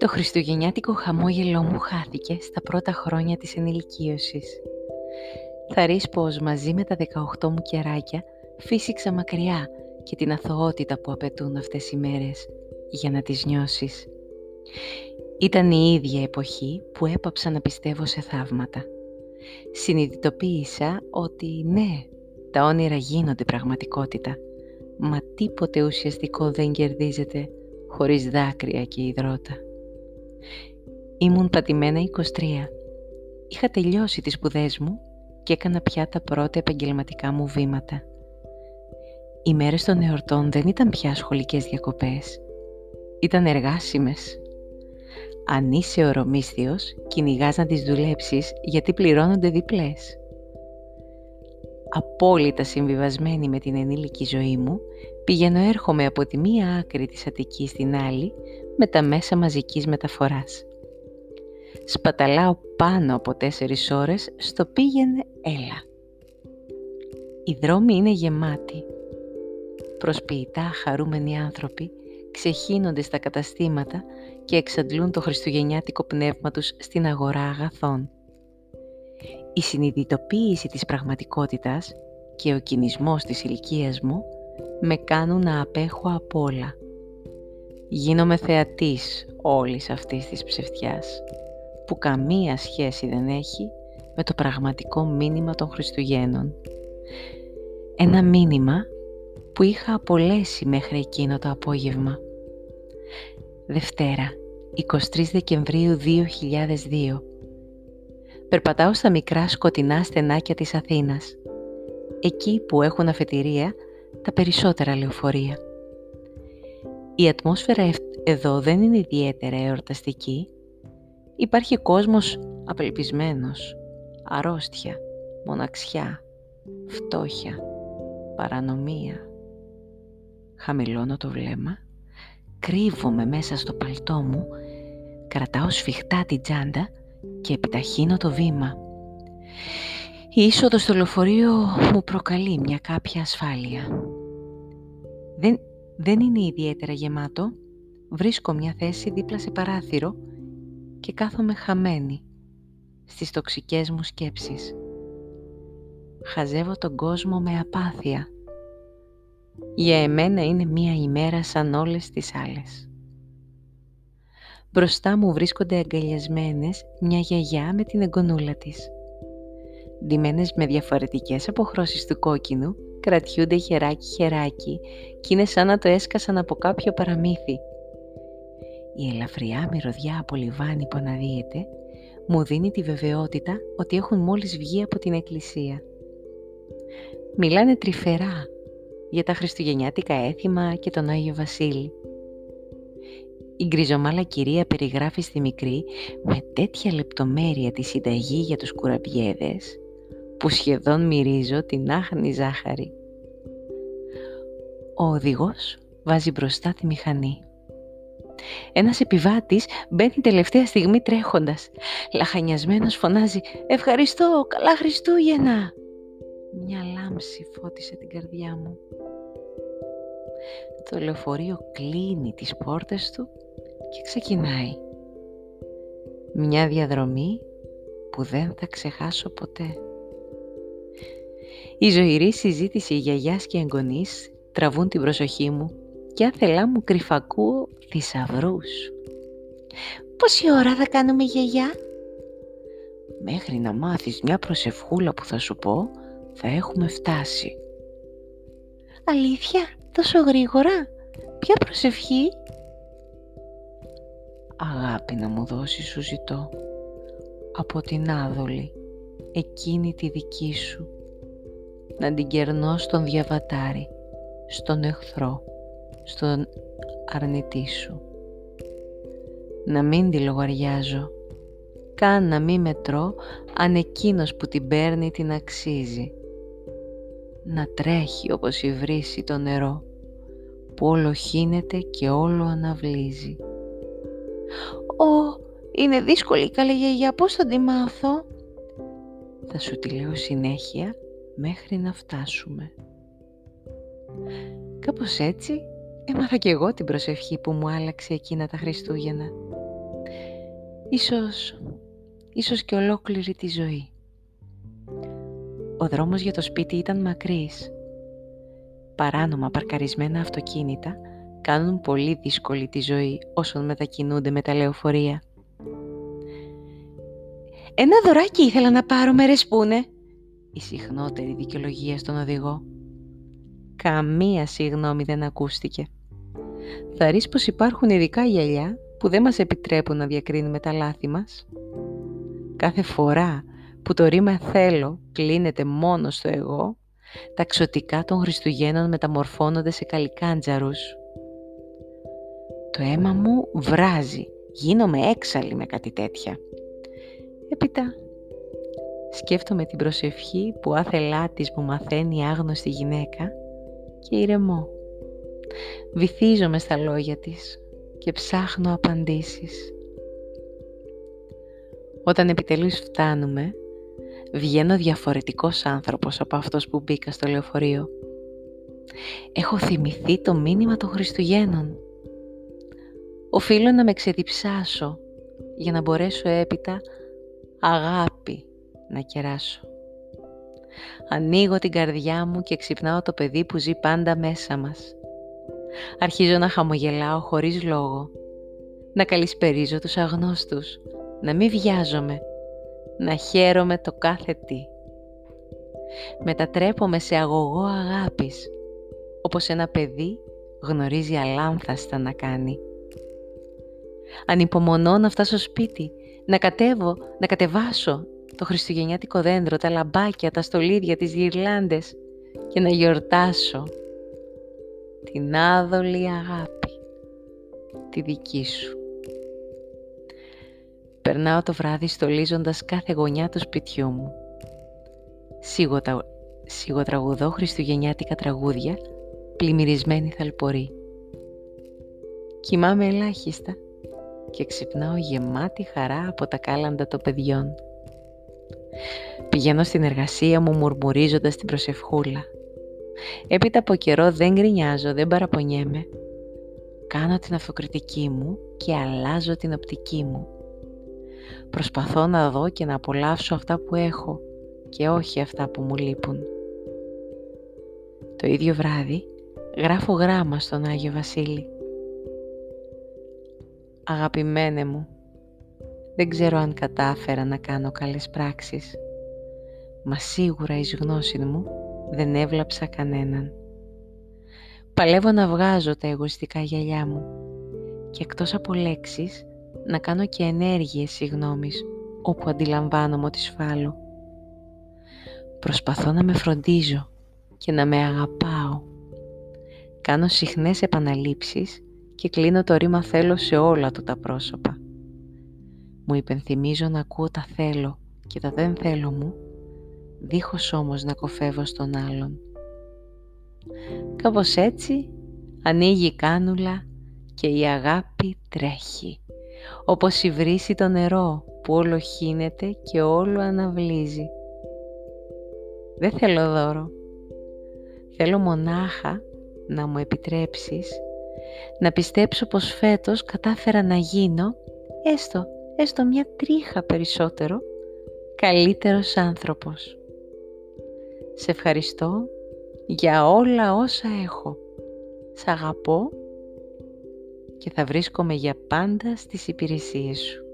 Το χριστουγεννιάτικο χαμόγελό μου χάθηκε στα πρώτα χρόνια της ενηλικίωσης. Θα ρεις πως μαζί με τα 18 μου κεράκια φύσηξα μακριά και την αθωότητα που απαιτούν αυτές οι μέρες για να τις νιώσεις. Ήταν η ίδια εποχή που έπαψα να πιστεύω σε θαύματα. Συνειδητοποίησα ότι ναι, τα όνειρα γίνονται πραγματικότητα, μα τίποτε ουσιαστικό δεν κερδίζεται χωρίς δάκρυα και υδρότα. Ήμουν πατημένα 23. Είχα τελειώσει τις σπουδές μου και έκανα πια τα πρώτα επαγγελματικά μου βήματα. Οι μέρες των εορτών δεν ήταν πια σχολικές διακοπές. Ήταν εργάσιμες. Αν είσαι ορομίσθιος, κυνηγάς να τις δουλέψεις γιατί πληρώνονται διπλές. Απόλυτα συμβιβασμένη με την ενήλικη ζωή μου, πηγαίνω έρχομαι από τη μία άκρη της Αττικής στην άλλη με τα μέσα μαζικής μεταφοράς. Σπαταλάω πάνω από τέσσερις ώρες στο πήγαινε έλα. Οι δρόμοι είναι γεμάτοι. Προσποιητά χαρούμενοι άνθρωποι ξεχύνονται στα καταστήματα και εξαντλούν το χριστουγεννιάτικο πνεύμα τους στην αγορά αγαθών. Η συνειδητοποίηση της πραγματικότητας και ο κινησμός της ηλικίας μου με κάνουν να απέχω απ' όλα. Γίνομαι θεατής όλης αυτής της ψευτιάς, που καμία σχέση δεν έχει με το πραγματικό μήνυμα των Χριστουγέννων. Ένα μήνυμα που είχα απολέσει μέχρι εκείνο το απόγευμα. Δευτέρα, 23 Δεκεμβρίου 2002. Περπατάω στα μικρά σκοτεινά στενάκια της Αθήνας, εκεί που έχουν αφετηρία τα περισσότερα λεωφορεία. Η ατμόσφαιρα εδώ δεν είναι ιδιαίτερα εορταστική. Υπάρχει κόσμος απελπισμένος, αρρώστια, μοναξιά, φτώχεια, παρανομία. Χαμηλώνω το βλέμμα, κρύβομαι μέσα στο παλτό μου, κρατάω σφιχτά την τσάντα και επιταχύνω το βήμα. Η είσοδος στο λεωφορείο μου προκαλεί μια κάποια ασφάλεια. Δεν, δεν είναι ιδιαίτερα γεμάτο. Βρίσκω μια θέση δίπλα σε παράθυρο και κάθομαι χαμένη στις τοξικές μου σκέψεις. Χαζεύω τον κόσμο με απάθεια. Για εμένα είναι μία ημέρα σαν όλες τις άλλες. Μπροστά μου βρίσκονται αγκαλιασμένες μια γιαγιά με την εγγονούλα της ντυμένες με διαφορετικές αποχρώσεις του κόκκινου, κρατιούνται χεράκι-χεράκι και είναι σαν να το έσκασαν από κάποιο παραμύθι. Η ελαφριά μυρωδιά από λιβάνι που αναδύεται μου δίνει τη βεβαιότητα ότι έχουν μόλις βγει από την εκκλησία. Μιλάνε τρυφερά για τα χριστουγεννιάτικα έθιμα και τον Άγιο Βασίλη. Η γκριζομάλα κυρία περιγράφει στη μικρή με τέτοια λεπτομέρεια τη συνταγή για τους κουραμπιέδες που σχεδόν μυρίζω την άχνη ζάχαρη. Ο οδηγός βάζει μπροστά τη μηχανή. Ένας επιβάτης μπαίνει τελευταία στιγμή τρέχοντας. Λαχανιασμένος φωνάζει «Ευχαριστώ, καλά Χριστούγεννα!» Μια λάμψη φώτισε την καρδιά μου. Το λεωφορείο κλείνει τις πόρτες του και ξεκινάει. Μια διαδρομή που δεν θα ξεχάσω ποτέ. Η ζωηρή συζήτηση γιαγιάς και εγγονής τραβούν την προσοχή μου και άθελά μου κρυφακούω θησαυρούς. «Πόση ώρα θα κάνουμε γιαγιά» «Μέχρι να μάθεις μια προσευχούλα που θα σου πω, θα έχουμε φτάσει». «Αλήθεια, τόσο γρήγορα, ποια προσευχή» «Αγάπη να μου δώσεις σου ζητώ, από την άδολη, εκείνη τη δική σου» να την κερνώ στον διαβατάρι, στον εχθρό, στον αρνητή σου. Να μην τη λογαριάζω, καν να μην μετρώ αν εκείνος που την παίρνει την αξίζει. Να τρέχει όπως η βρύση το νερό, που όλο χύνεται και όλο αναβλύζει. «Ω, είναι δύσκολη καλή γιαγιά, πώς θα τη μάθω» θα σου τη λέω συνέχεια μέχρι να φτάσουμε. Κάπως έτσι έμαθα κι εγώ την προσευχή που μου άλλαξε εκείνα τα Χριστούγεννα. Ίσως, ίσως και ολόκληρη τη ζωή. Ο δρόμος για το σπίτι ήταν μακρύς. Παράνομα παρκαρισμένα αυτοκίνητα κάνουν πολύ δύσκολη τη ζωή όσων μετακινούνται με τα λεωφορεία. «Ένα δωράκι ήθελα να πάρω με ρεσπούνε», η συχνότερη δικαιολογία στον οδηγό. Καμία συγγνώμη δεν ακούστηκε. Θα ρίς πως υπάρχουν ειδικά γυαλιά που δεν μας επιτρέπουν να διακρίνουμε τα λάθη μας. Κάθε φορά που το ρήμα «θέλω» κλείνεται μόνο στο εγώ, τα ξωτικά των Χριστουγέννων μεταμορφώνονται σε καλικάντζαρους. Το αίμα μου βράζει, γίνομαι έξαλλη με κάτι τέτοια. Έπειτα σκέφτομαι την προσευχή που άθελά της που μαθαίνει άγνωστη γυναίκα και ηρεμώ. Βυθίζομαι στα λόγια της και ψάχνω απαντήσεις. Όταν επιτελείς φτάνουμε, βγαίνω διαφορετικός άνθρωπος από αυτός που μπήκα στο λεωφορείο. Έχω θυμηθεί το μήνυμα των Χριστουγέννων. Οφείλω να με ξεδιψάσω για να μπορέσω έπειτα αγάπη να κεράσω. Ανοίγω την καρδιά μου και ξυπνάω το παιδί που ζει πάντα μέσα μας. Αρχίζω να χαμογελάω χωρίς λόγο, να καλησπερίζω τους αγνώστους, να μην βιάζομαι, να χαίρομαι το κάθε τι. Μετατρέπομαι σε αγωγό αγάπης, όπως ένα παιδί γνωρίζει αλάνθαστα να κάνει. Ανυπομονώ να φτάσω σπίτι, να κατέβω, να κατεβάσω το χριστουγεννιάτικο δέντρο, τα λαμπάκια, τα στολίδια, τις γυρλάντες και να γιορτάσω την άδολη αγάπη, τη δική σου. Περνάω το βράδυ στολίζοντας κάθε γωνιά του σπιτιού μου. Σιγοτραγουδώ χριστουγεννιάτικα τραγούδια, πλημμυρισμένη θαλπορή. Κοιμάμαι ελάχιστα και ξυπνάω γεμάτη χαρά από τα κάλαντα των παιδιών. Πηγαίνω στην εργασία μου μουρμουρίζοντας την προσευχούλα. Έπειτα από καιρό δεν γκρινιάζω, δεν παραπονιέμαι. Κάνω την αυτοκριτική μου και αλλάζω την οπτική μου. Προσπαθώ να δω και να απολαύσω αυτά που έχω και όχι αυτά που μου λείπουν. Το ίδιο βράδυ γράφω γράμμα στον Άγιο Βασίλη. Αγαπημένε μου, δεν ξέρω αν κατάφερα να κάνω καλές πράξεις, μα σίγουρα εις γνώση μου δεν έβλαψα κανέναν. Παλεύω να βγάζω τα εγωιστικά γυαλιά μου και εκτός από λέξεις να κάνω και ενέργειες συγγνώμης όπου αντιλαμβάνομαι ότι σφάλω. Προσπαθώ να με φροντίζω και να με αγαπάω. Κάνω συχνές επαναλήψεις και κλείνω το ρήμα θέλω σε όλα του τα πρόσωπα. Μου υπενθυμίζω να ακούω τα θέλω και τα δεν θέλω μου, δίχως όμως να κοφεύω στον άλλον. Κάπως έτσι ανοίγει η κάνουλα και η αγάπη τρέχει, όπως η βρύση το νερό που όλο χύνεται και όλο αναβλύζει. Δεν θέλω δώρο. Θέλω μονάχα να μου επιτρέψεις να πιστέψω πως φέτος κατάφερα να γίνω έστω, έστω μια τρίχα περισσότερο καλύτερος άνθρωπος. Σε ευχαριστώ για όλα όσα έχω. Σ' αγαπώ και θα βρίσκομαι για πάντα στις υπηρεσίες σου.